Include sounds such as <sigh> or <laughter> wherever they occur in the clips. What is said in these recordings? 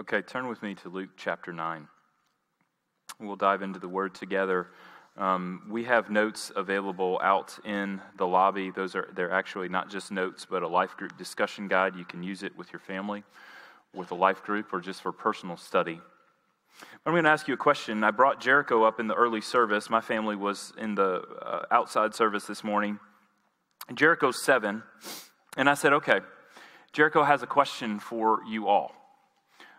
Okay, turn with me to Luke chapter 9. We'll dive into the word together. Um, we have notes available out in the lobby. Those are they're actually not just notes, but a life group discussion guide. You can use it with your family, with a life group, or just for personal study. I'm going to ask you a question. I brought Jericho up in the early service. My family was in the uh, outside service this morning. Jericho's seven, and I said, "Okay, Jericho has a question for you all."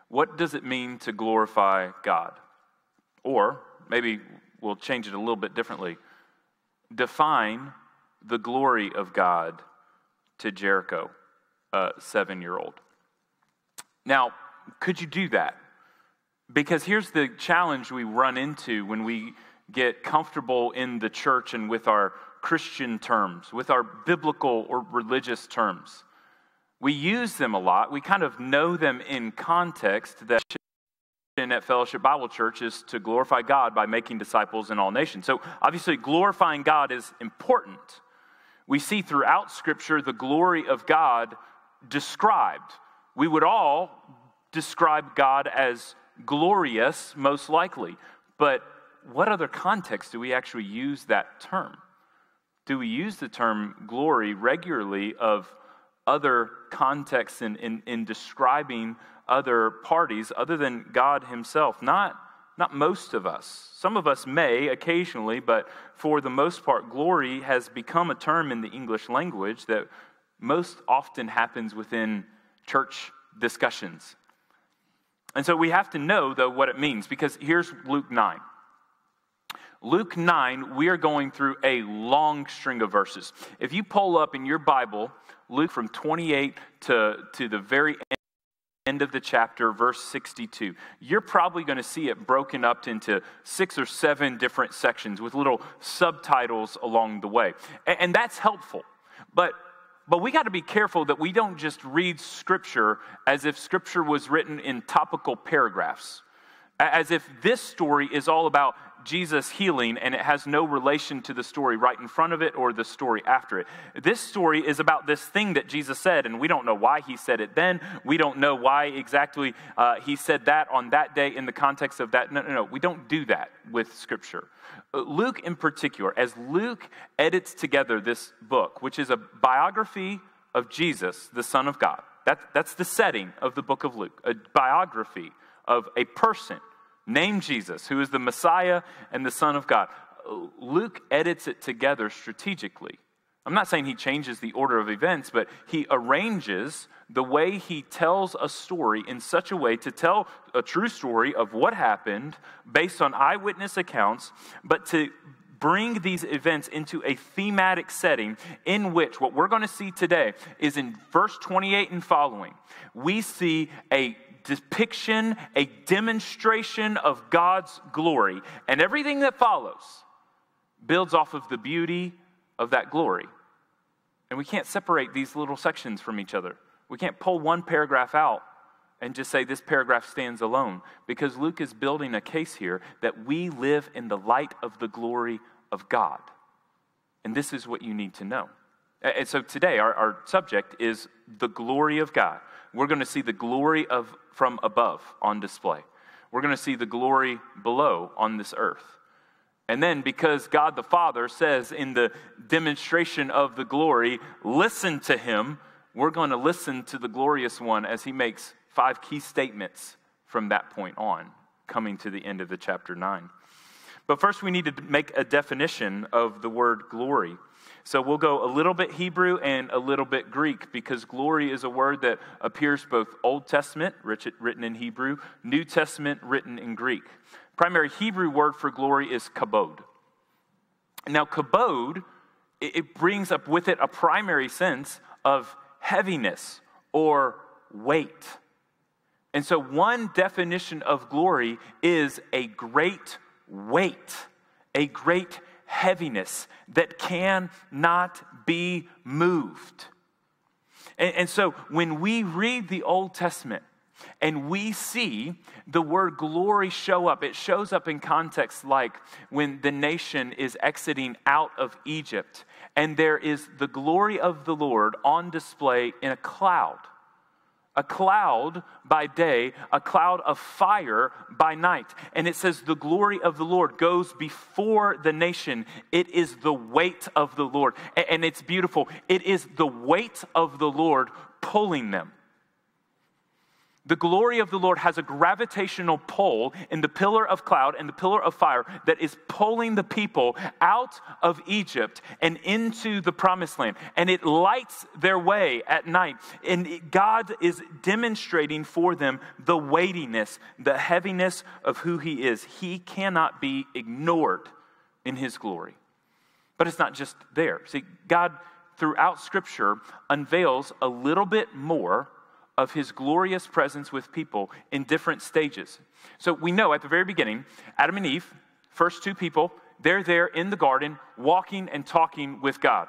What does it mean to glorify God? Or maybe we'll change it a little bit differently. Define the glory of God to Jericho, a seven year old. Now, could you do that? Because here's the challenge we run into when we get comfortable in the church and with our Christian terms, with our biblical or religious terms. We use them a lot. We kind of know them in context that at Fellowship Bible Church is to glorify God by making disciples in all nations. So, obviously, glorifying God is important. We see throughout Scripture the glory of God described. We would all describe God as glorious, most likely. But what other context do we actually use that term? Do we use the term glory regularly of other contexts in, in, in describing other parties other than God Himself. Not, not most of us. Some of us may occasionally, but for the most part, glory has become a term in the English language that most often happens within church discussions. And so we have to know, though, what it means, because here's Luke 9. Luke 9, we are going through a long string of verses. If you pull up in your Bible, Luke from 28 to, to the very end of the chapter, verse 62, you're probably going to see it broken up into six or seven different sections with little subtitles along the way. And, and that's helpful. But but we got to be careful that we don't just read Scripture as if Scripture was written in topical paragraphs, as if this story is all about Jesus healing and it has no relation to the story right in front of it or the story after it. This story is about this thing that Jesus said, and we don't know why he said it then. We don't know why exactly uh, he said that on that day in the context of that. No, no, no. We don't do that with Scripture. Uh, Luke, in particular, as Luke edits together this book, which is a biography of Jesus, the Son of God, that, that's the setting of the book of Luke, a biography of a person named Jesus, who is the Messiah and the Son of God. Luke edits it together strategically. I'm not saying he changes the order of events, but he arranges the way he tells a story in such a way to tell a true story of what happened based on eyewitness accounts, but to bring these events into a thematic setting in which what we're going to see today is in verse 28 and following, we see a depiction, a demonstration of God's glory. And everything that follows builds off of the beauty of that glory. And we can't separate these little sections from each other. We can't pull one paragraph out and just say this paragraph stands alone because Luke is building a case here that we live in the light of the glory of God. And this is what you need to know. And so today, our, our subject is the glory of God. We're going to see the glory of from above on display. We're going to see the glory below on this earth. And then, because God the Father says in the demonstration of the glory, listen to him, we're going to listen to the glorious one as he makes five key statements from that point on, coming to the end of the chapter 9. But first, we need to make a definition of the word glory. So we'll go a little bit Hebrew and a little bit Greek because glory is a word that appears both Old Testament, written in Hebrew, New Testament, written in Greek. Primary Hebrew word for glory is kabod. Now, kabod, it brings up with it a primary sense of heaviness or weight. And so, one definition of glory is a great weight, a great heaviness that cannot be moved. And, and, so when we read the Old Testament and we see the word glory show up, it shows up in contexts like when the nation is exiting out of Egypt and there is the glory of the Lord on display in a cloud. A cloud by day, a cloud of fire by night. And it says, The glory of the Lord goes before the nation. It is the weight of the Lord. And it's beautiful. It is the weight of the Lord pulling them. The glory of the Lord has a gravitational pull in the pillar of cloud and the pillar of fire that is pulling the people out of Egypt and into the promised land. And it lights their way at night. And God is demonstrating for them the weightiness, the heaviness of who He is. He cannot be ignored in His glory. But it's not just there. See, God, throughout Scripture, unveils a little bit more of his glorious presence with people in different stages. So we know at the very beginning, Adam and Eve, first two people, they're there in the garden walking and talking with God.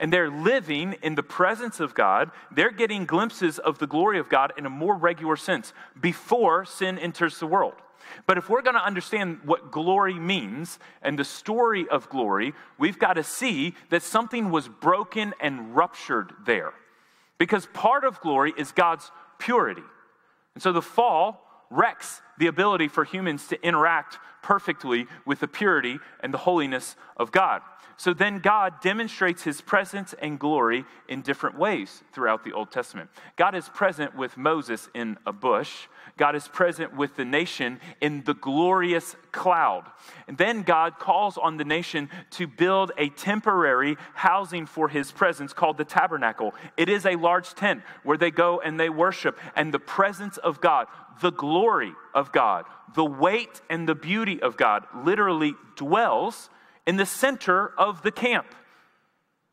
And they're living in the presence of God. They're getting glimpses of the glory of God in a more regular sense before sin enters the world. But if we're going to understand what glory means and the story of glory, we've got to see that something was broken and ruptured there. Because part of glory is God's purity. And so the fall wrecks the ability for humans to interact perfectly with the purity and the holiness of God. So then God demonstrates his presence and glory in different ways throughout the Old Testament. God is present with Moses in a bush. God is present with the nation in the glorious cloud. And then God calls on the nation to build a temporary housing for his presence called the tabernacle. It is a large tent where they go and they worship, and the presence of God, the glory of God, the weight and the beauty of God literally dwells in the center of the camp.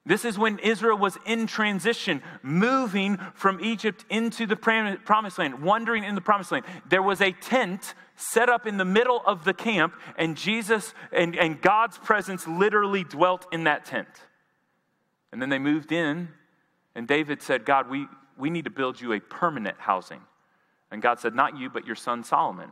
This is when Israel was in transition, moving from Egypt into the promised land, wandering in the promised land. There was a tent set up in the middle of the camp, and Jesus and, and God's presence literally dwelt in that tent. And then they moved in, and David said, God, we, we need to build you a permanent housing. And God said, Not you, but your son Solomon.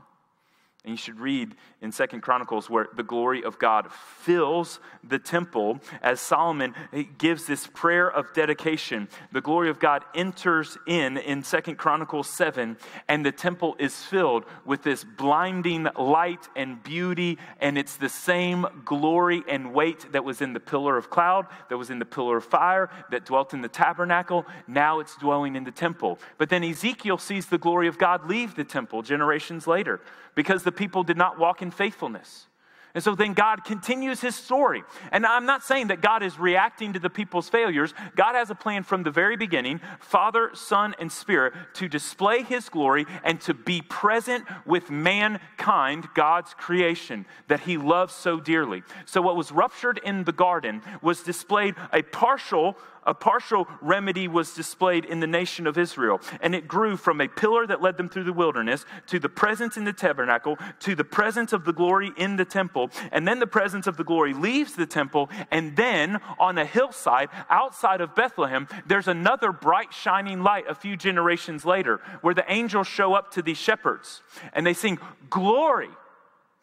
And you should read in Second Chronicles where the glory of God fills the temple as Solomon eh, gives this prayer of dedication. The glory of God enters in in Second Chronicles 7, and the temple is filled with this blinding light and beauty, and it's the same glory and weight that was in the pillar of cloud, that was in the pillar of fire, that dwelt in the tabernacle. Now it's dwelling in the temple. But then Ezekiel sees the glory of God leave the temple generations later because the people did not walk in faithfulness. And so then God continues his story. And I'm not saying that God is reacting to the people's failures. God has a plan from the very beginning Father, Son, and Spirit to display his glory and to be present with mankind, God's creation that he loves so dearly. So, what was ruptured in the garden was displayed a partial a partial remedy was displayed in the nation of Israel. And it grew from a pillar that led them through the wilderness to the presence in the tabernacle to the presence of the glory in the temple. And then the presence of the glory leaves the temple. And then on a hillside outside of Bethlehem, there's another bright, shining light a few generations later where the angels show up to these shepherds and they sing, Glory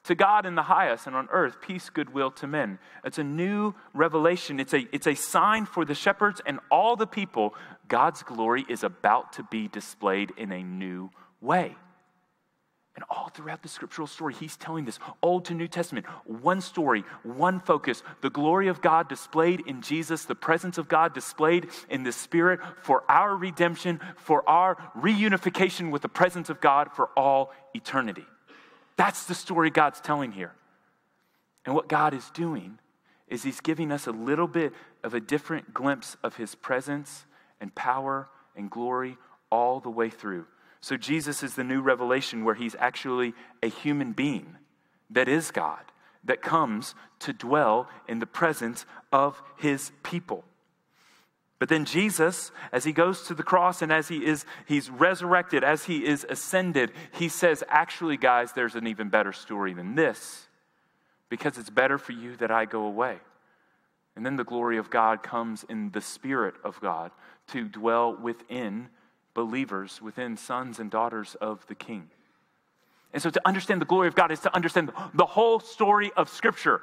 to God in the highest, and on earth, peace, goodwill to men. It's a new revelation. It's a, it's a sign for the shepherds and all the people. God's glory is about to be displayed in a new way. And all throughout the scriptural story, he's telling this Old to New Testament, one story, one focus, the glory of God displayed in Jesus, the presence of God displayed in the Spirit for our redemption, for our reunification with the presence of God for all eternity. That's the story God's telling here. And what God is doing is He's giving us a little bit of a different glimpse of His presence and power and glory all the way through. So Jesus is the new revelation where He's actually a human being that is God, that comes to dwell in the presence of His people. But then Jesus, as he goes to the cross and as he is he's resurrected, as he is ascended, he says, actually, guys, there's an even better story than this. Because it's better for you that I go away. And then the glory of God comes in the Spirit of God to dwell within believers, within sons and daughters of the King. And so to understand the glory of God is to understand the whole story of Scripture,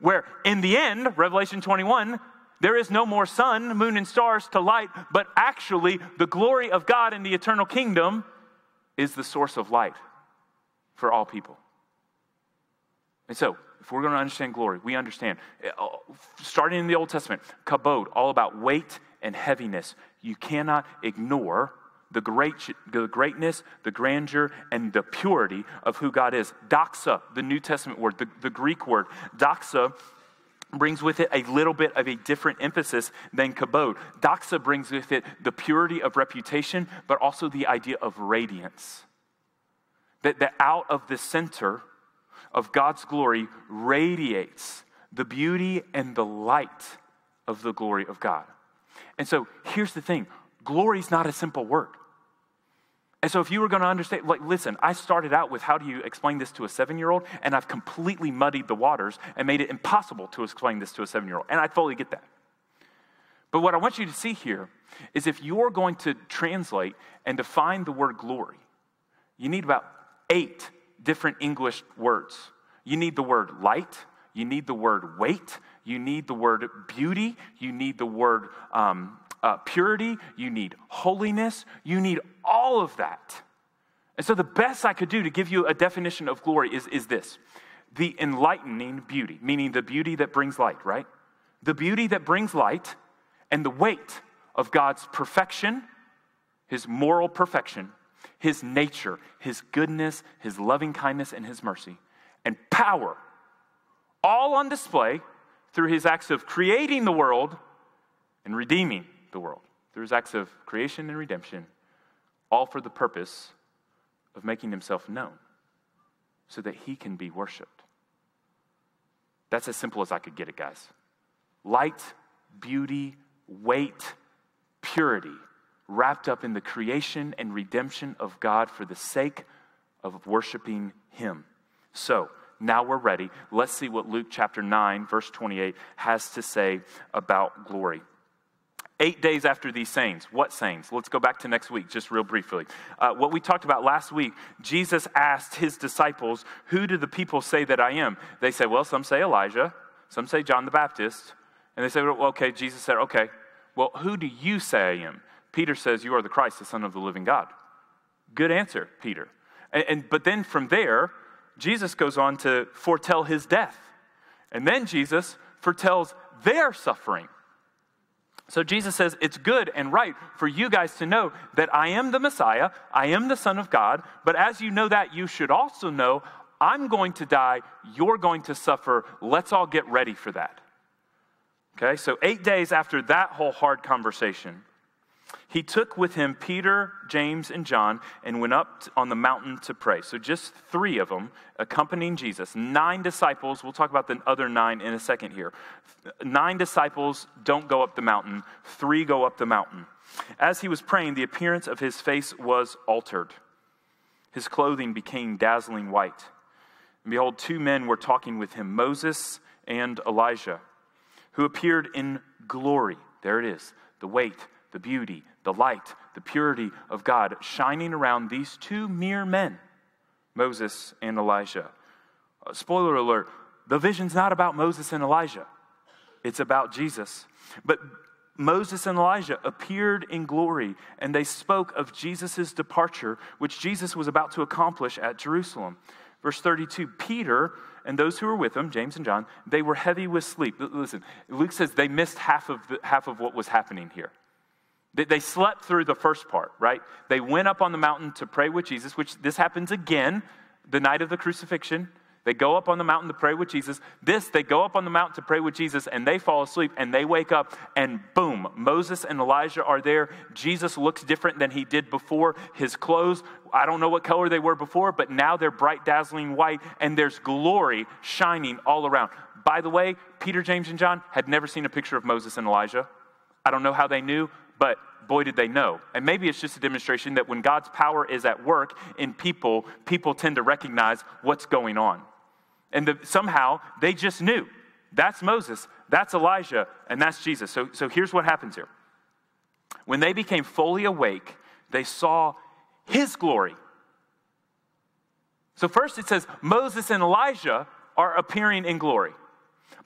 where in the end, Revelation 21, There is no more sun, moon, and stars to light, but actually, the glory of God in the eternal kingdom is the source of light for all people. And so, if we're going to understand glory, we understand, uh, starting in the Old Testament, kabod, all about weight and heaviness. You cannot ignore the, great, the greatness, the grandeur, and the purity of who God is. Doxa, the New Testament word, the, the Greek word, doxa brings with it a little bit of a different emphasis than kabod. Doxa brings with it the purity of reputation, but also the idea of radiance. That, that out of the center of God's glory radiates the beauty and the light of the glory of God. And so here's the thing glory is not a simple word. And so, if you were going to understand, like, listen, I started out with how do you explain this to a seven year old, and I've completely muddied the waters and made it impossible to explain this to a seven year old. And I fully get that. But what I want you to see here is if you're going to translate and define the word glory, you need about eight different English words. You need the word light, you need the word weight, you need the word beauty, you need the word um, uh, purity, you need holiness, you need all of that. And so, the best I could do to give you a definition of glory is, is this the enlightening beauty, meaning the beauty that brings light, right? The beauty that brings light and the weight of God's perfection, his moral perfection, his nature, his goodness, his loving kindness, and his mercy, and power, all on display through his acts of creating the world and redeeming the world through his acts of creation and redemption, all for the purpose of making himself known so that he can be worshiped. That's as simple as I could get it, guys. Light, beauty, weight, purity, wrapped up in the creation and redemption of God for the sake of worshiping him. So, now we're ready. Let's see what Luke chapter 9, verse 28 has to say about glory. Eight days after these sayings, what sayings? Let's go back to next week, just real briefly. Uh, what we talked about last week, Jesus asked his disciples, Who do the people say that I am? They said, Well, some say Elijah, some say John the Baptist. And they said, Well, okay, Jesus said, Okay, well, who do you say I am? Peter says, You are the Christ, the Son of the living God. Good answer, Peter. And, and but then from there, Jesus goes on to foretell his death. And then Jesus foretells their suffering. So Jesus says, It's good and right for you guys to know that I am the Messiah, I am the Son of God, but as you know that, you should also know I'm going to die, you're going to suffer. Let's all get ready for that. Okay, so eight days after that whole hard conversation, he took with him Peter, James, and John and went up on the mountain to pray. So, just three of them accompanying Jesus. Nine disciples, we'll talk about the other nine in a second here. Nine disciples don't go up the mountain, three go up the mountain. As he was praying, the appearance of his face was altered. His clothing became dazzling white. And behold, two men were talking with him Moses and Elijah, who appeared in glory. There it is, the weight the beauty, the light, the purity of God shining around these two mere men, Moses and Elijah. Uh, spoiler alert the vision's not about Moses and Elijah, it's about Jesus. But Moses and Elijah appeared in glory, and they spoke of Jesus' departure, which Jesus was about to accomplish at Jerusalem. Verse 32 Peter and those who were with him, James and John, they were heavy with sleep. Listen, Luke says they missed half of, the, half of what was happening here. They slept through the first part, right? They went up on the mountain to pray with Jesus, which this happens again the night of the crucifixion. They go up on the mountain to pray with Jesus. This, they go up on the mountain to pray with Jesus and they fall asleep and they wake up and boom, Moses and Elijah are there. Jesus looks different than he did before. His clothes, I don't know what color they were before, but now they're bright, dazzling white and there's glory shining all around. By the way, Peter, James, and John had never seen a picture of Moses and Elijah. I don't know how they knew, but boy, did they know. And maybe it's just a demonstration that when God's power is at work in people, people tend to recognize what's going on. And the, somehow they just knew that's Moses, that's Elijah, and that's Jesus. So, so here's what happens here. When they became fully awake, they saw his glory. So, first it says Moses and Elijah are appearing in glory.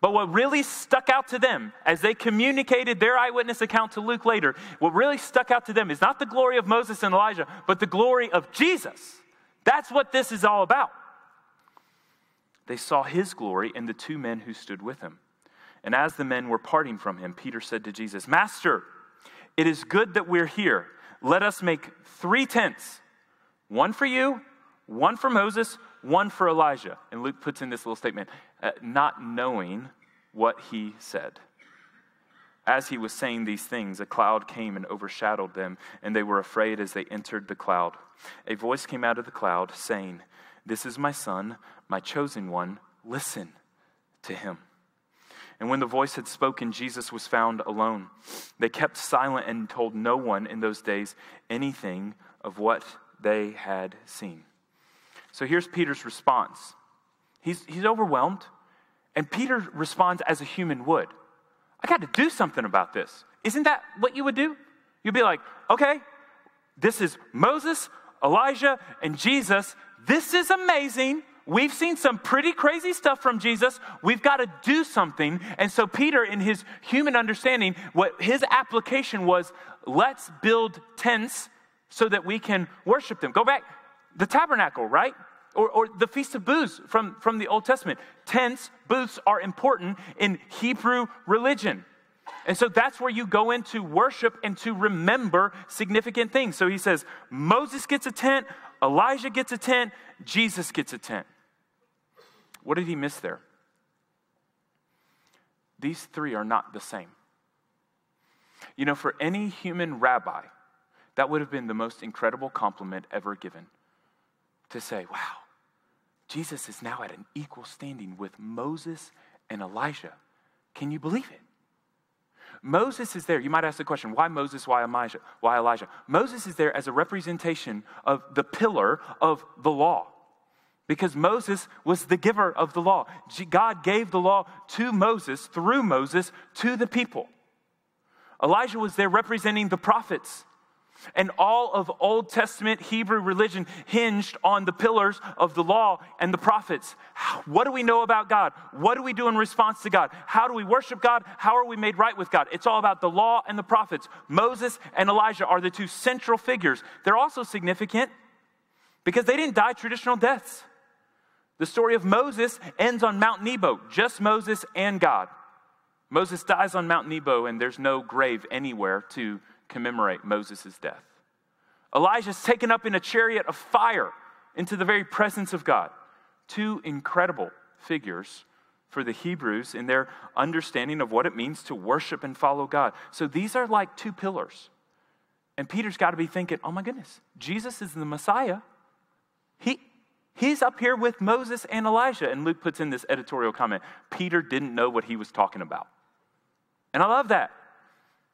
But what really stuck out to them as they communicated their eyewitness account to Luke later, what really stuck out to them is not the glory of Moses and Elijah, but the glory of Jesus. That's what this is all about. They saw his glory and the two men who stood with him. And as the men were parting from him, Peter said to Jesus, Master, it is good that we're here. Let us make three tents one for you, one for Moses, one for Elijah. And Luke puts in this little statement, uh, not knowing what he said. As he was saying these things, a cloud came and overshadowed them, and they were afraid as they entered the cloud. A voice came out of the cloud saying, This is my son, my chosen one. Listen to him. And when the voice had spoken, Jesus was found alone. They kept silent and told no one in those days anything of what they had seen. So here's Peter's response. He's, he's overwhelmed, and Peter responds as a human would. I got to do something about this. Isn't that what you would do? You'd be like, okay, this is Moses, Elijah, and Jesus. This is amazing. We've seen some pretty crazy stuff from Jesus. We've got to do something. And so, Peter, in his human understanding, what his application was let's build tents so that we can worship them. Go back, the tabernacle, right? Or, or, the Feast of Booths from, from the Old Testament. Tents, booths are important in Hebrew religion. And so that's where you go into worship and to remember significant things. So he says, Moses gets a tent, Elijah gets a tent, Jesus gets a tent. What did he miss there? These three are not the same. You know, for any human rabbi, that would have been the most incredible compliment ever given to say, wow, Jesus is now at an equal standing with Moses and Elijah. Can you believe it? Moses is there. You might ask the question, why Moses, why Elijah? Why Elijah? Moses is there as a representation of the pillar of the law. Because Moses was the giver of the law. God gave the law to Moses, through Moses, to the people. Elijah was there representing the prophets. And all of Old Testament Hebrew religion hinged on the pillars of the law and the prophets. What do we know about God? What do we do in response to God? How do we worship God? How are we made right with God? It's all about the law and the prophets. Moses and Elijah are the two central figures. They're also significant because they didn't die traditional deaths. The story of Moses ends on Mount Nebo, just Moses and God. Moses dies on Mount Nebo, and there's no grave anywhere to commemorate Moses' death. Elijah is taken up in a chariot of fire into the very presence of God. Two incredible figures for the Hebrews in their understanding of what it means to worship and follow God. So these are like two pillars. And Peter's got to be thinking, oh my goodness, Jesus is the Messiah. He, he's up here with Moses and Elijah. And Luke puts in this editorial comment Peter didn't know what he was talking about. And I love that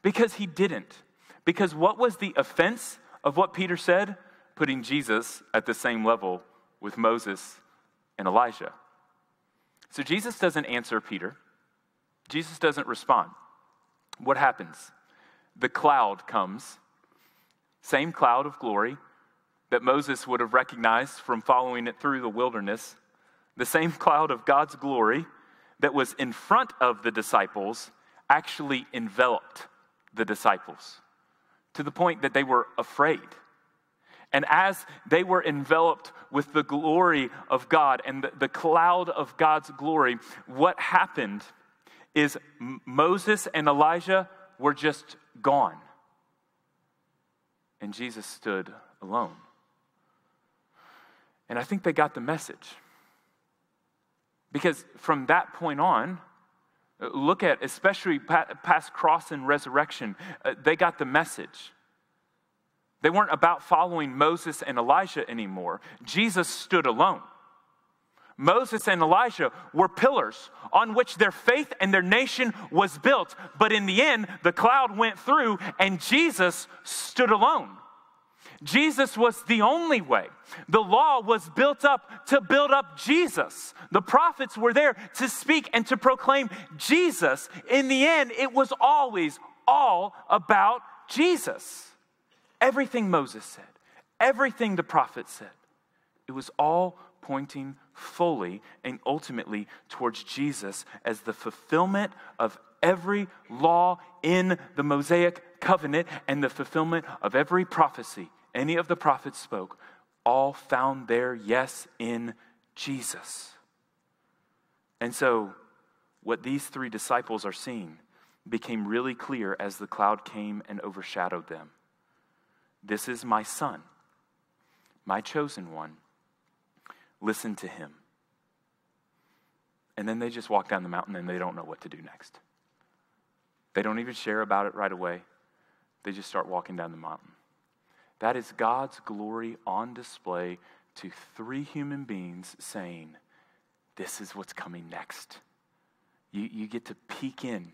because he didn't. Because what was the offense of what Peter said? Putting Jesus at the same level with Moses and Elijah. So Jesus doesn't answer Peter, Jesus doesn't respond. What happens? The cloud comes, same cloud of glory that Moses would have recognized from following it through the wilderness, the same cloud of God's glory that was in front of the disciples actually enveloped the disciples to the point that they were afraid. And as they were enveloped with the glory of God and the, the cloud of God's glory, what happened is Moses and Elijah were just gone. And Jesus stood alone. And I think they got the message. Because from that point on, Look at, especially past cross and resurrection, uh, they got the message. They weren't about following Moses and Elijah anymore. Jesus stood alone. Moses and Elijah were pillars on which their faith and their nation was built. But in the end, the cloud went through and Jesus stood alone. Jesus was the only way. The law was built up to build up Jesus. The prophets were there to speak and to proclaim Jesus. In the end, it was always all about Jesus. Everything Moses said, everything the prophets said, it was all pointing fully and ultimately towards Jesus as the fulfillment of every law in the Mosaic covenant and the fulfillment of every prophecy any of the prophets spoke, all found their yes in Jesus. And so, what these three disciples are seeing became really clear as the cloud came and overshadowed them. This is my son, my chosen one. Listen to him. And then they just walk down the mountain and they don't know what to do next. They don't even share about it right away. They just start walking down the mountain. That is God's glory on display to three human beings saying, This is what's coming next. You, you get to peek in.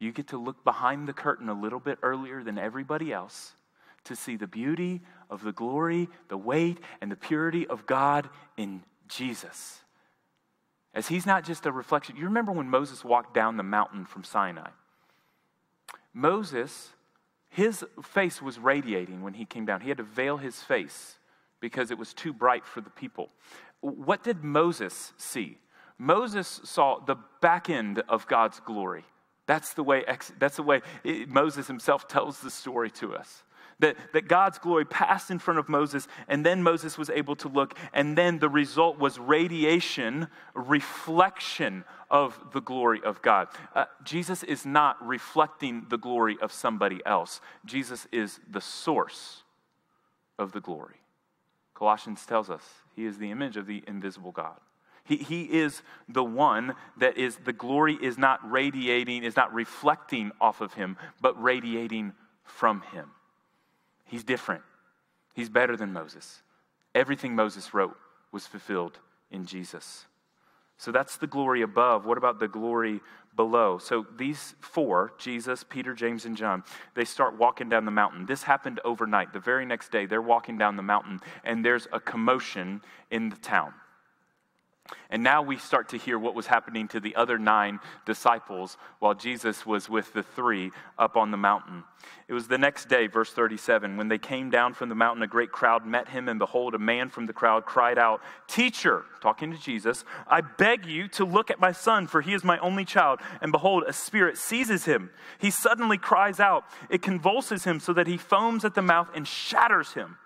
You get to look behind the curtain a little bit earlier than everybody else to see the beauty of the glory, the weight, and the purity of God in Jesus. As he's not just a reflection. You remember when Moses walked down the mountain from Sinai? Moses, his face was radiating when he came down. He had to veil his face because it was too bright for the people. What did Moses see? Moses saw the back end of God's glory. That's the way, that's the way Moses himself tells the story to us. That, that God's glory passed in front of Moses, and then Moses was able to look, and then the result was radiation, reflection of the glory of God. Uh, Jesus is not reflecting the glory of somebody else, Jesus is the source of the glory. Colossians tells us he is the image of the invisible God. He, he is the one that is, the glory is not radiating, is not reflecting off of him, but radiating from him. He's different. He's better than Moses. Everything Moses wrote was fulfilled in Jesus. So that's the glory above. What about the glory below? So these four, Jesus, Peter, James, and John, they start walking down the mountain. This happened overnight. The very next day, they're walking down the mountain, and there's a commotion in the town. And now we start to hear what was happening to the other nine disciples while Jesus was with the three up on the mountain. It was the next day, verse 37. When they came down from the mountain, a great crowd met him, and behold, a man from the crowd cried out, Teacher, talking to Jesus, I beg you to look at my son, for he is my only child. And behold, a spirit seizes him. He suddenly cries out. It convulses him so that he foams at the mouth and shatters him.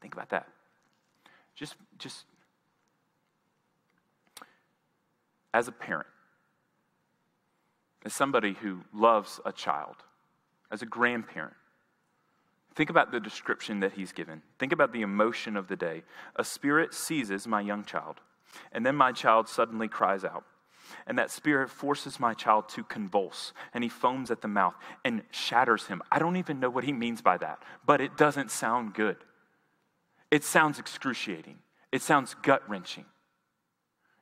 Think about that. Just, just as a parent, as somebody who loves a child, as a grandparent, think about the description that he's given. Think about the emotion of the day. A spirit seizes my young child, and then my child suddenly cries out. And that spirit forces my child to convulse, and he foams at the mouth and shatters him. I don't even know what he means by that, but it doesn't sound good. It sounds excruciating, it sounds gut wrenching.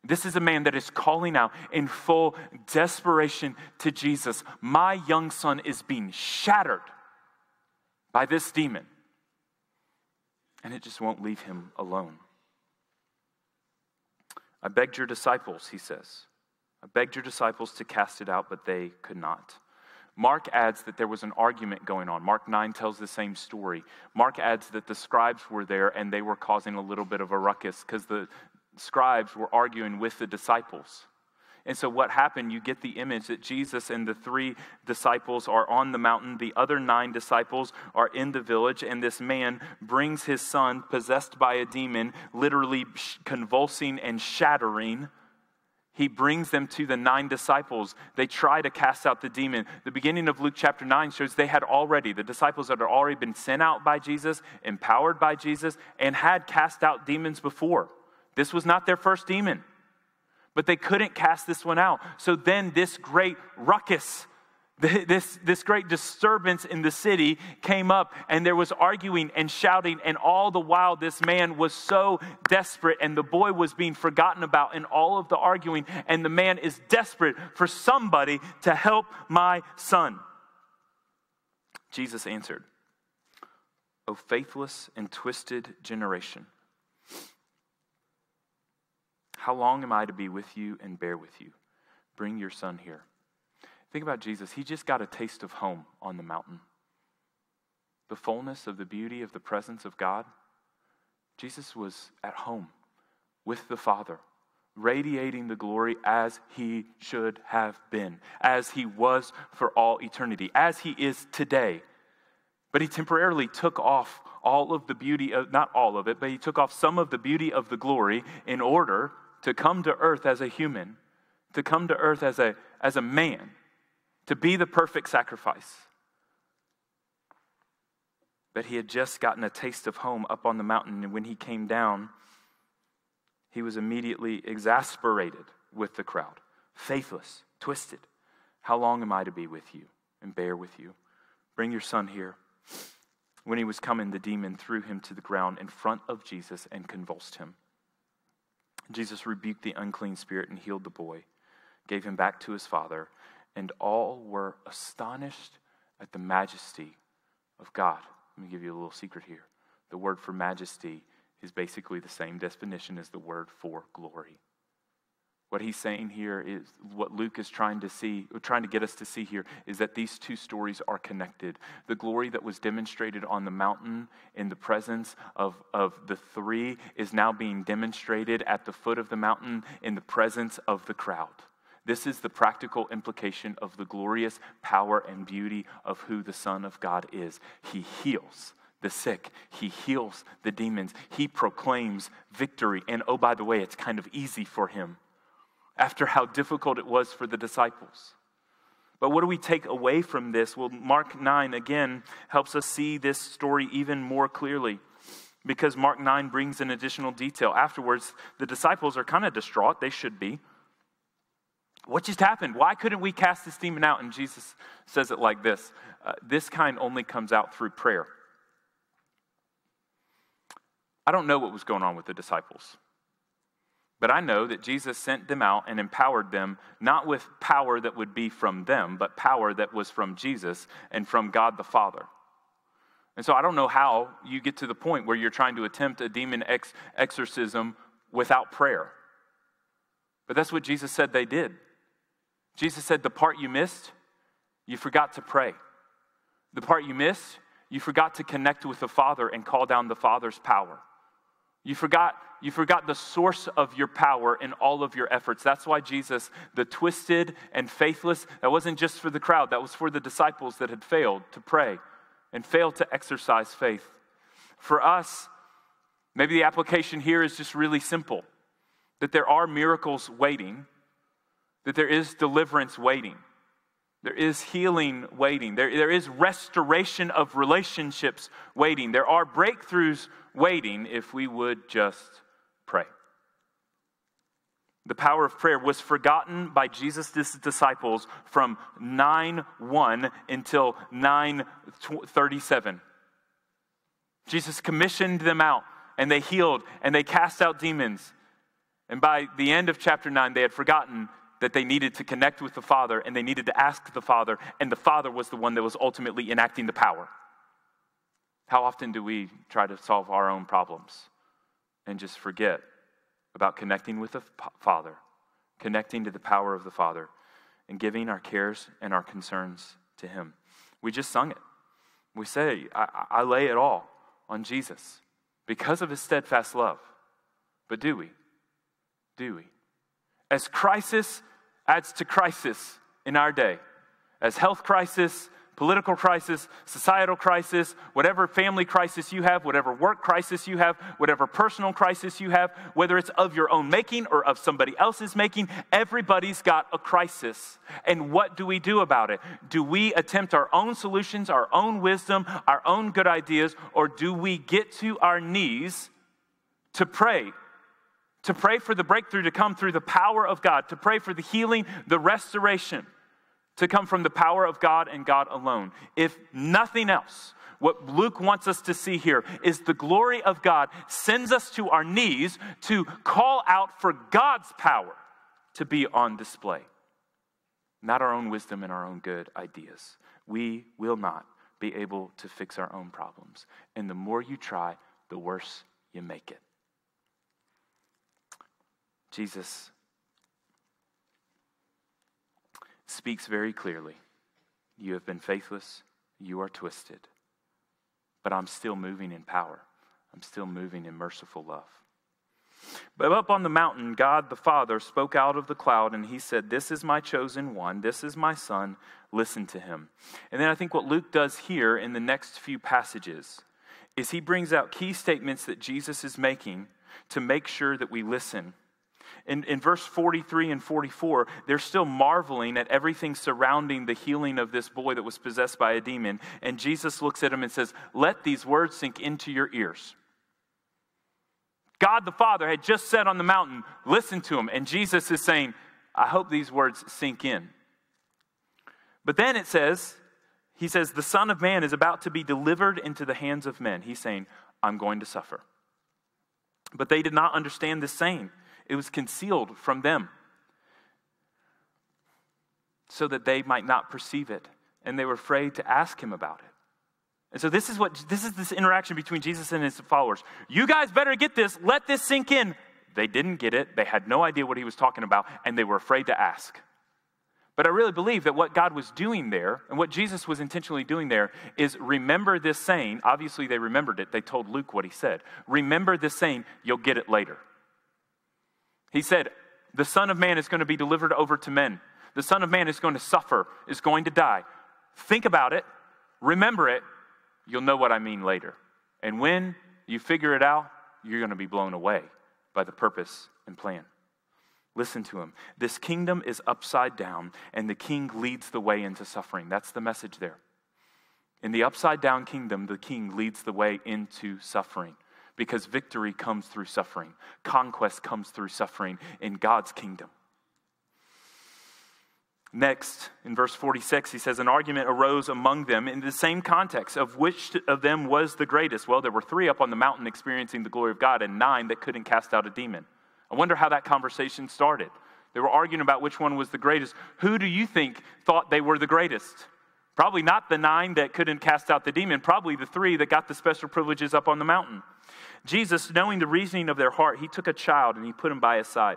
This is a man that is calling out in full desperation to Jesus. My young son is being shattered by this demon. And it just won't leave him alone. I begged your disciples, he says. I begged your disciples to cast it out, but they could not. Mark adds that there was an argument going on. Mark 9 tells the same story. Mark adds that the scribes were there and they were causing a little bit of a ruckus because the, scribes were arguing with the disciples. And so, what happened, you get the image that Jesus and the three disciples are on the mountain. The other nine disciples are in the village, and this man brings his son, possessed by a demon, literally convulsing and shattering. He brings them to the nine disciples. They try to cast out the demon. The beginning of Luke chapter 9 shows they had already, the disciples that had already been sent out by Jesus, empowered by Jesus, and had cast out demons before. This was not their first demon, but they couldn't cast this one out. So then, this great ruckus, <laughs> this, this great disturbance in the city came up, and there was arguing and shouting, and all the while, this man was so desperate, and the boy was being forgotten about in all of the arguing, and the man is desperate for somebody to help my son. Jesus answered, O faithless and twisted generation. How long am I to be with you and bear with you? Bring your son here. Think about Jesus. He just got a taste of home on the mountain. The fullness of the beauty of the presence of God. Jesus was at home with the Father, radiating the glory as he should have been, as he was for all eternity, as he is today. But he temporarily took off all of the beauty of, not all of it, but he took off some of the beauty of the glory in order to come to earth as a human, to come to earth as a, as a man, to be the perfect sacrifice. But he had just gotten a taste of home up on the mountain, and when he came down, he was immediately exasperated with the crowd, faithless, twisted. How long am I to be with you and bear with you? Bring your son here. When he was coming, the demon threw him to the ground in front of Jesus and convulsed him. Jesus rebuked the unclean spirit and healed the boy, gave him back to his father, and all were astonished at the majesty of God. Let me give you a little secret here. The word for majesty is basically the same definition as the word for glory. What he's saying here is what Luke is trying to see, trying to get us to see here, is that these two stories are connected. The glory that was demonstrated on the mountain in the presence of, of the three is now being demonstrated at the foot of the mountain in the presence of the crowd. This is the practical implication of the glorious power and beauty of who the Son of God is. He heals the sick, He heals the demons, He proclaims victory. And oh, by the way, it's kind of easy for Him after how difficult it was for the disciples. But what do we take away from this? Well, Mark 9 again helps us see this story even more clearly because Mark 9 brings an additional detail. Afterwards, the disciples are kind of distraught. They should be. What just happened? Why couldn't we cast this demon out? And Jesus says it like this uh, This kind only comes out through prayer. I don't know what was going on with the disciples. But I know that Jesus sent them out and empowered them, not with power that would be from them, but power that was from Jesus and from God the Father. And so I don't know how you get to the point where you're trying to attempt a demon ex- exorcism without prayer. But that's what Jesus said they did. Jesus said, The part you missed, you forgot to pray. The part you missed, you forgot to connect with the Father and call down the Father's power. You forgot, you forgot the source of your power in all of your efforts. That's why Jesus, the twisted and faithless, that wasn't just for the crowd, that was for the disciples that had failed to pray and failed to exercise faith. For us, maybe the application here is just really simple that there are miracles waiting, that there is deliverance waiting. There is healing waiting. There, there is restoration of relationships waiting. There are breakthroughs waiting if we would just pray. The power of prayer was forgotten by Jesus' disciples from 9 1 until 9 37. Jesus commissioned them out, and they healed, and they cast out demons. And by the end of chapter 9, they had forgotten that they needed to connect with the Father and they needed to ask the Father, and the Father was the one that was ultimately enacting the power. How often do we try to solve our own problems and just forget about connecting with the Father, connecting to the power of the Father, and giving our cares and our concerns to Him? We just sung it. We say, I, I lay it all on Jesus because of His steadfast love. But do we? Do we? As crisis adds to crisis in our day, as health crisis, political crisis, societal crisis, whatever family crisis you have, whatever work crisis you have, whatever personal crisis you have, whether it's of your own making or of somebody else's making, everybody's got a crisis. And what do we do about it? Do we attempt our own solutions, our own wisdom, our own good ideas, or do we get to our knees to pray to pray for the breakthrough to come through the power of God, to pray for the healing, the restoration to come from the power of God and God alone. If nothing else, what Luke wants us to see here is the glory of God sends us to our knees to call out for God's power to be on display, not our own wisdom and our own good ideas. We will not be able to fix our own problems. And the more you try, the worse you make it. Jesus speaks very clearly You have been faithless, you are twisted, but I'm still moving in power, I'm still moving in merciful love. But up on the mountain, God the Father spoke out of the cloud and he said, This is my chosen one, this is my son, listen to him. And then I think what Luke does here in the next few passages is he brings out key statements that Jesus is making to make sure that we listen. In, in verse 43 and 44, they're still marveling at everything surrounding the healing of this boy that was possessed by a demon. And Jesus looks at him and says, Let these words sink into your ears. God the Father had just said on the mountain, Listen to him. And Jesus is saying, I hope these words sink in. But then it says, He says, The Son of Man is about to be delivered into the hands of men. He's saying, I'm going to suffer. But they did not understand this saying, it was concealed from them so that they might not perceive it. And they were afraid to ask him about it. And so this is what this is this interaction between Jesus and his followers. You guys better get this. Let this sink in. They didn't get it. They had no idea what he was talking about and they were afraid to ask. But I really believe that what God was doing there and what Jesus was intentionally doing there is remember this saying. Obviously, they remembered it. They told Luke what he said. Remember this saying, you'll get it later. He said, The Son of Man is going to be delivered over to men. The Son of Man is going to suffer, is going to die. Think about it, remember it, you'll know what I mean later. And when you figure it out, you're going to be blown away by the purpose and plan. Listen to him. This kingdom is upside down, and the king leads the way into suffering. That's the message there. In the upside down kingdom, the king leads the way into suffering because victory comes through suffering, conquest comes through suffering in God's kingdom. Next, in verse 46, he says, An argument arose among them in the same context of which of them was the greatest. Well, there were three up on the mountain experiencing the glory of God and nine that couldn't cast out a demon. I wonder how that conversation started. They were arguing about which one was the greatest. Who do you think thought they were the greatest? Probably not the nine that couldn't cast out the demon, probably the three that got the special privileges up on the mountain. Jesus, knowing the reasoning of their heart, he took a child and he put him by his side.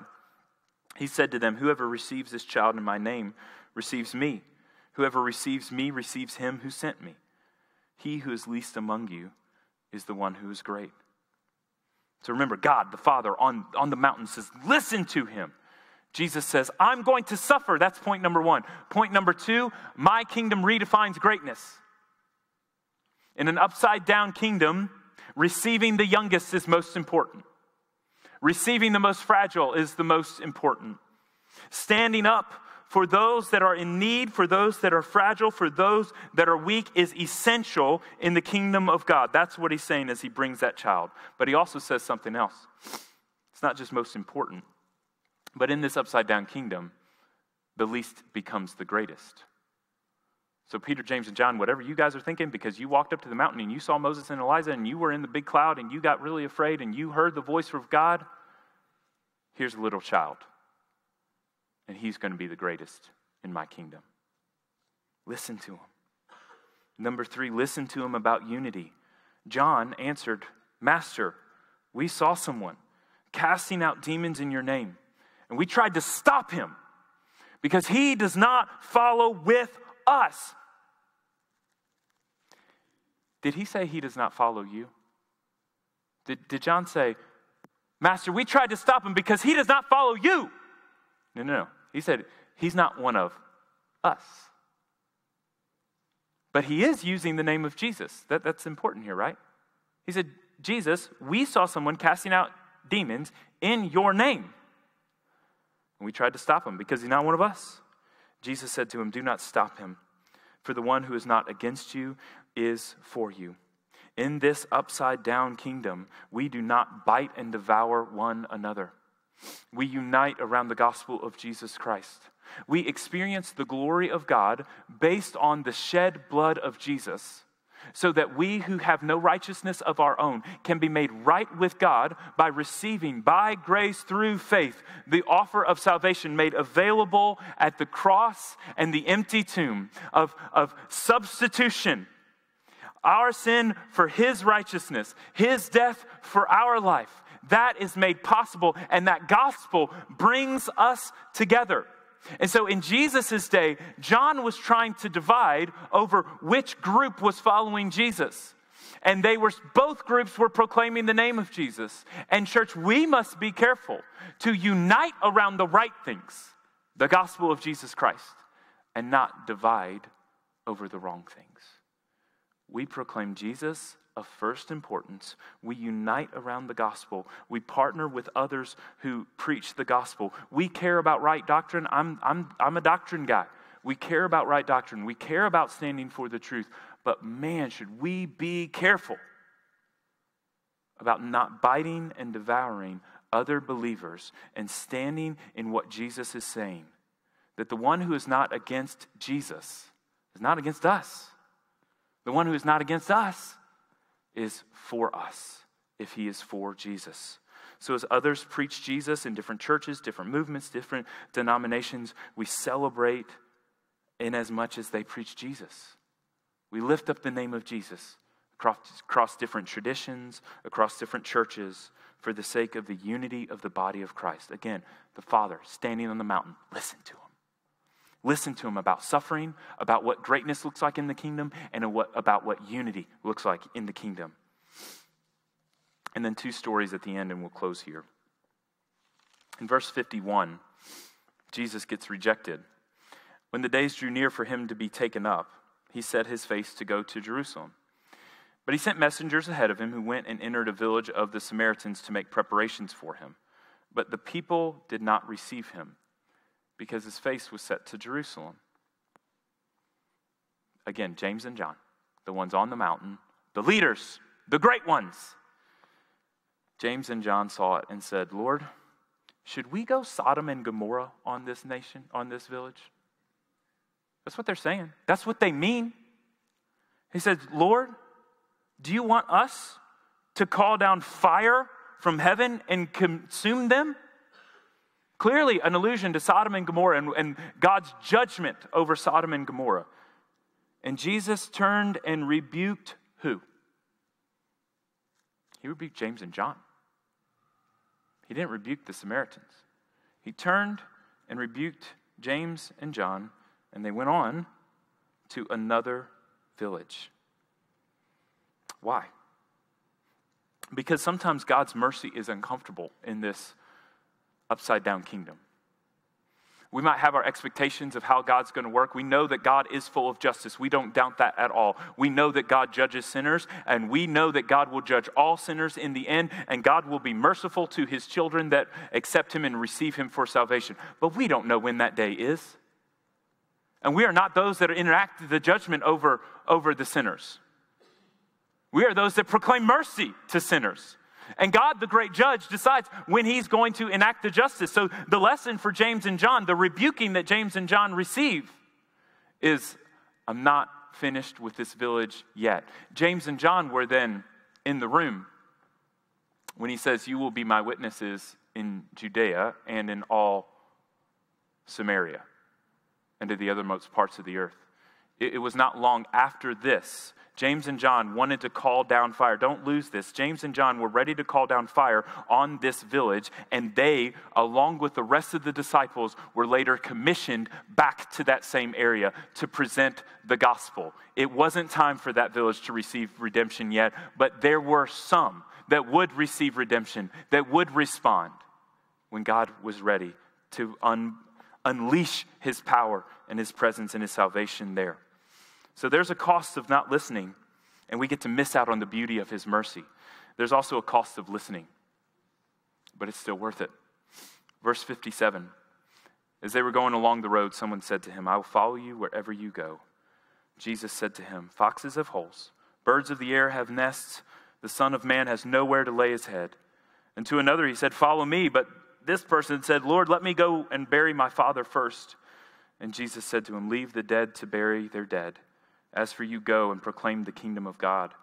He said to them, Whoever receives this child in my name receives me. Whoever receives me receives him who sent me. He who is least among you is the one who is great. So remember, God, the Father, on, on the mountain says, Listen to him. Jesus says, I'm going to suffer. That's point number one. Point number two, my kingdom redefines greatness. In an upside down kingdom, receiving the youngest is most important. Receiving the most fragile is the most important. Standing up for those that are in need, for those that are fragile, for those that are weak is essential in the kingdom of God. That's what he's saying as he brings that child. But he also says something else. It's not just most important, but in this upside down kingdom, the least becomes the greatest. So, Peter, James, and John, whatever you guys are thinking, because you walked up to the mountain and you saw Moses and Elijah and you were in the big cloud and you got really afraid and you heard the voice of God, here's a little child. And he's going to be the greatest in my kingdom. Listen to him. Number three, listen to him about unity. John answered, Master, we saw someone casting out demons in your name, and we tried to stop him because he does not follow with us. Did he say he does not follow you? Did, did John say, Master, we tried to stop him because he does not follow you? No, no, no. He said, He's not one of us. But he is using the name of Jesus. That, that's important here, right? He said, Jesus, we saw someone casting out demons in your name. And we tried to stop him because he's not one of us. Jesus said to him, Do not stop him, for the one who is not against you is for you. In this upside down kingdom, we do not bite and devour one another. We unite around the gospel of Jesus Christ. We experience the glory of God based on the shed blood of Jesus so that we who have no righteousness of our own can be made right with God by receiving by grace through faith the offer of salvation made available at the cross and the empty tomb of, of substitution. Our sin for His righteousness, His death for our life. That is made possible, and that gospel brings us together. And so in Jesus' day, John was trying to divide over which group was following Jesus. And they were, both groups were proclaiming the name of Jesus. And, church, we must be careful to unite around the right things, the gospel of Jesus Christ, and not divide over the wrong things. We proclaim Jesus of first importance. We unite around the gospel. We partner with others who preach the gospel. We care about right doctrine. I'm, I'm, I'm a doctrine guy. We care about right doctrine. We care about standing for the truth. But man, should we be careful about not biting and devouring other believers and standing in what Jesus is saying. That the one who is not against Jesus is not against us. The one who is not against us is for us if he is for Jesus. So, as others preach Jesus in different churches, different movements, different denominations, we celebrate in as much as they preach Jesus. We lift up the name of Jesus across, across different traditions, across different churches, for the sake of the unity of the body of Christ. Again, the Father standing on the mountain, listen to him. Listen to him about suffering, about what greatness looks like in the kingdom, and about what unity looks like in the kingdom. And then two stories at the end, and we'll close here. In verse 51, Jesus gets rejected. When the days drew near for him to be taken up, he set his face to go to Jerusalem. But he sent messengers ahead of him who went and entered a village of the Samaritans to make preparations for him. But the people did not receive him because his face was set to Jerusalem. Again, James and John, the ones on the mountain, the leaders, the great ones. James and John saw it and said, Lord, should we go Sodom and Gomorrah on this nation, on this village? That's what they're saying. That's what they mean. He said, Lord, do you want us to call down fire from heaven and consume them? Clearly, an allusion to Sodom and Gomorrah and, and, God's judgment over Sodom and Gomorrah. And Jesus turned and rebuked who? He rebuked James and John. He didn't rebuke the Samaritans. He turned and rebuked James and John, and they went on to another village. Why? Because sometimes God's mercy is uncomfortable in this upside down kingdom. We might have our expectations of how God's going to work. We know that God is full of justice. We don't doubt that at all. We know that God judges sinners, and we know that God will judge all sinners in the end, and God will be merciful to his children that accept him and receive him for salvation. But we don't know when that day is. And we are not those that enact the judgment over, over the sinners. We are those that proclaim mercy to sinners. And God, the great judge, decides when he's going to enact the justice. So, the lesson for James and John, the rebuking that James and John receive, is I'm not finished with this village yet. James and John were then in the room when he says, You will be my witnesses in Judea and in all Samaria and to the othermost parts of the earth. It, was not long after this James and John wanted to call down fire. Don't lose this. James and John were ready to call down fire on this village, and they, along with the rest of the disciples, were later commissioned back to that same area to present the gospel. It wasn't time for that village to receive redemption yet, but there were some that would receive redemption, that would respond when God was ready to un- unleash his power and his presence and his salvation there. So there's a cost of not listening, and we get to miss out on the beauty of His mercy. There's also a cost of listening, but it's still worth it. Verse 57 As they were going along the road, someone said to him, I will follow you wherever you go. Jesus said to him, Foxes have holes, birds of the air have nests, the Son of Man has nowhere to lay his head. And to another he said, Follow me. But this person said, Lord, let me go and bury my father first. And Jesus said to him, Leave the dead to bury their dead. As for you, go and proclaim the kingdom of God.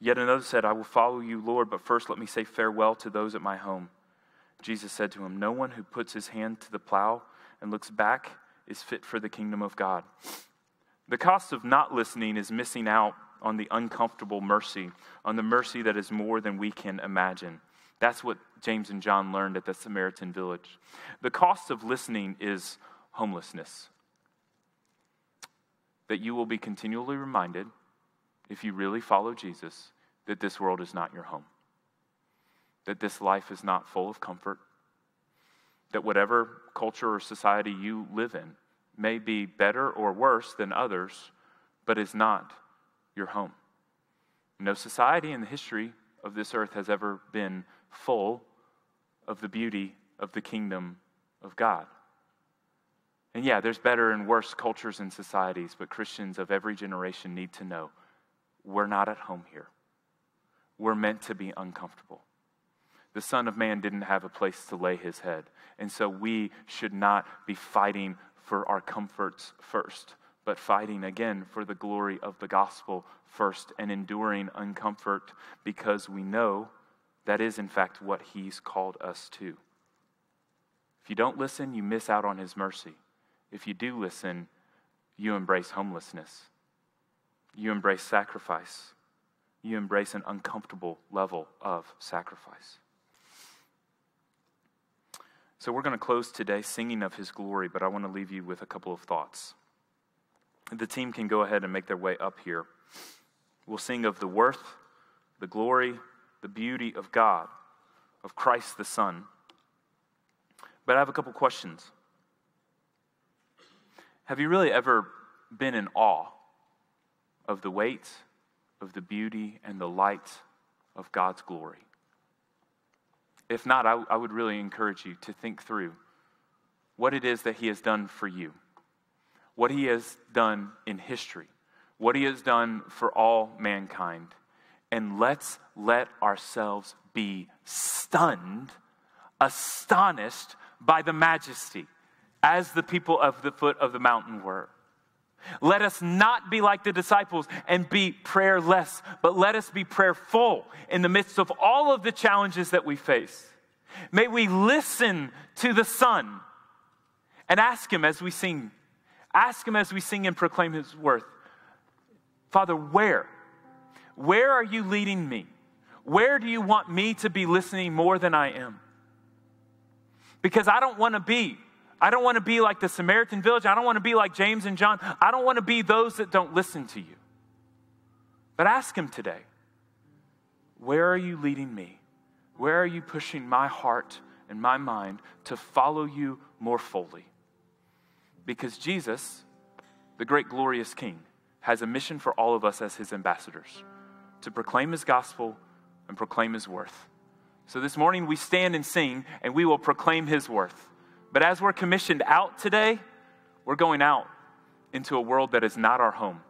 Yet another said, I will follow you, Lord, but first let me say farewell to those at my home. Jesus said to him, No one who puts his hand to the plow and looks back is fit for the kingdom of God. The cost of not listening is missing out on the uncomfortable mercy, on the mercy that is more than we can imagine. That's what James and John learned at the Samaritan village. The cost of listening is homelessness that you will be continually reminded, if you really follow Jesus, that this world is not your home, that this life is not full of comfort, that whatever culture or society you live in may be better or worse than others, but is not your home. No society in the history of this earth has ever been full of the beauty of the kingdom of God. And yeah, there's better and worse cultures and societies, but Christians of every generation need to know we're not at home here. We're meant to be uncomfortable. The Son of Man didn't have a place to lay his head. And so we should not be fighting for our comforts first, but fighting again for the glory of the gospel first and enduring uncomfort because we know that is, in fact, what he's called us to. If you don't listen, you miss out on his mercy. If you do listen, you embrace homelessness, you embrace sacrifice, you embrace an uncomfortable level of sacrifice. So, we're going to close today singing of his glory, but I want to leave you with a couple of thoughts. The team can go ahead and make their way up here. We'll sing of the worth, the glory, the beauty of God, of Christ the Son. But I have a couple questions. Have you really ever been in awe of the weight, of the beauty, and the light of God's glory? If not, I, I, would really encourage you to think through what it is that He has done for you, what He has done in history, what He has done for all mankind. And let's let ourselves be stunned, astonished by the majesty as the people of the foot of the mountain were. Let us not be like the disciples and be prayerless, but let us be prayerful in the midst of all of the challenges that we face. May we listen to the Son and ask Him as we sing. Ask Him as we sing and proclaim His worth. Father, where? Where are you leading me? Where do you want me to be listening more than I am? Because I don't want to be I don't want to be like the Samaritan village. I don't want to be like James and John. I don't want to be those that don't listen to you. But ask Him today where are you leading me? Where are you pushing my heart and my mind to follow you more fully? Because Jesus, the great glorious King, has a mission for all of us as His ambassadors to proclaim His gospel and proclaim His worth. So this morning we stand and sing, and we will proclaim His worth. But as we're commissioned out today, we're going out into a world that is not our home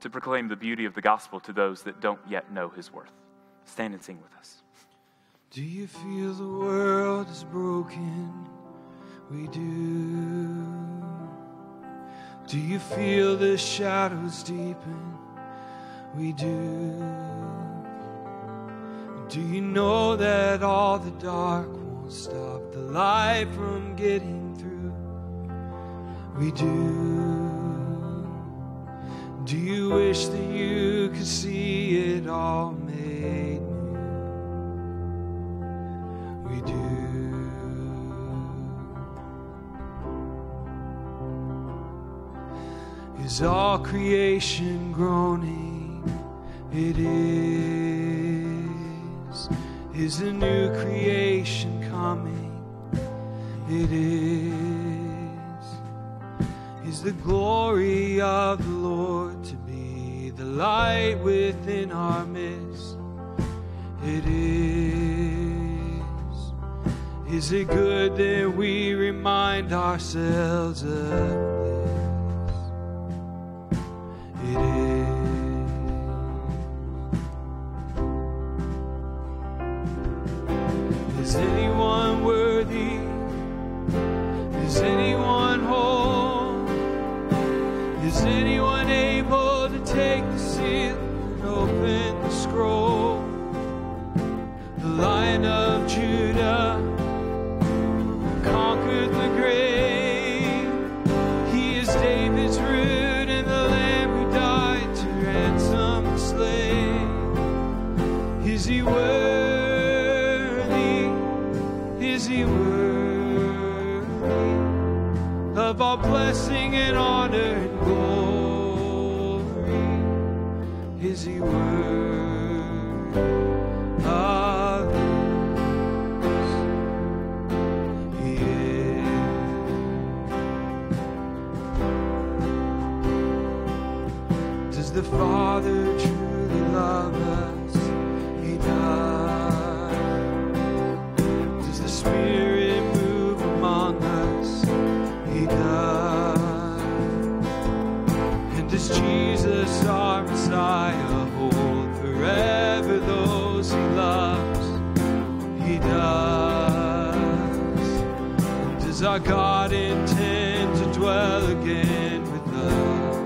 to proclaim the beauty of the gospel to those that don't yet know his worth. Stand and sing with us. Do you feel the world is broken? We do. Do you feel the shadows deepen? We do. Do you know that all the dark stop the light from getting through. We do. Do you wish that you could see it all made new? We do. Is all creation groaning? It is. Is a new creation coming. It is, is the glory of the Lord to be the light within our midst. It is, is it good that we remind ourselves of this? It is. Does our God intend to dwell again with us?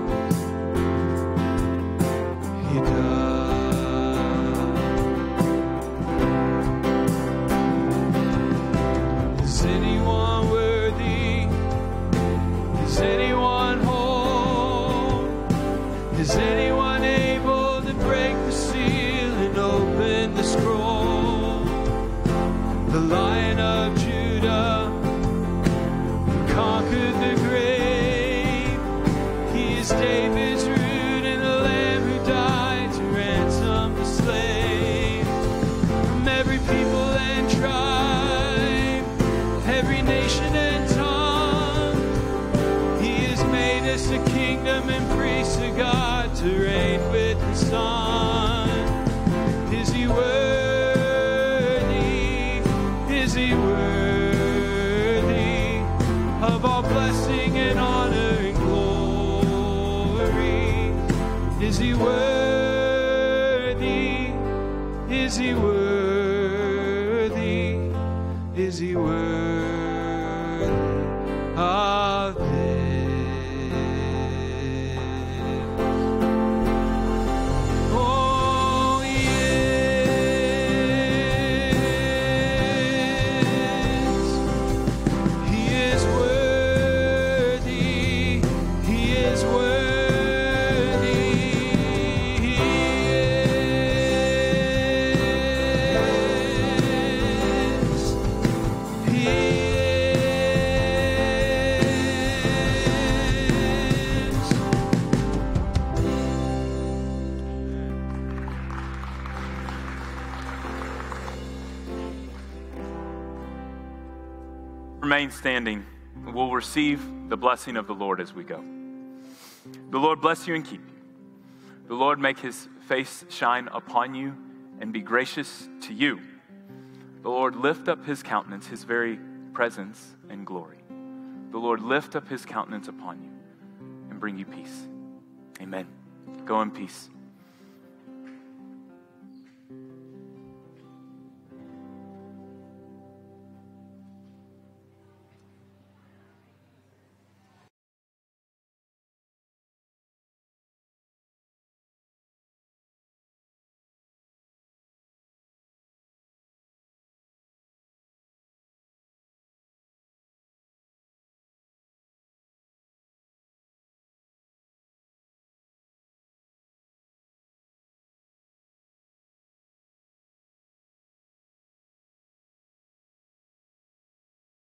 Remain standing. We'll receive the blessing of the Lord as we go. The Lord bless you and keep you. The Lord make his face shine upon you and be gracious to you. The Lord lift up his countenance, his very presence and glory. The Lord lift up his countenance upon you and bring you peace. Amen. Go in peace.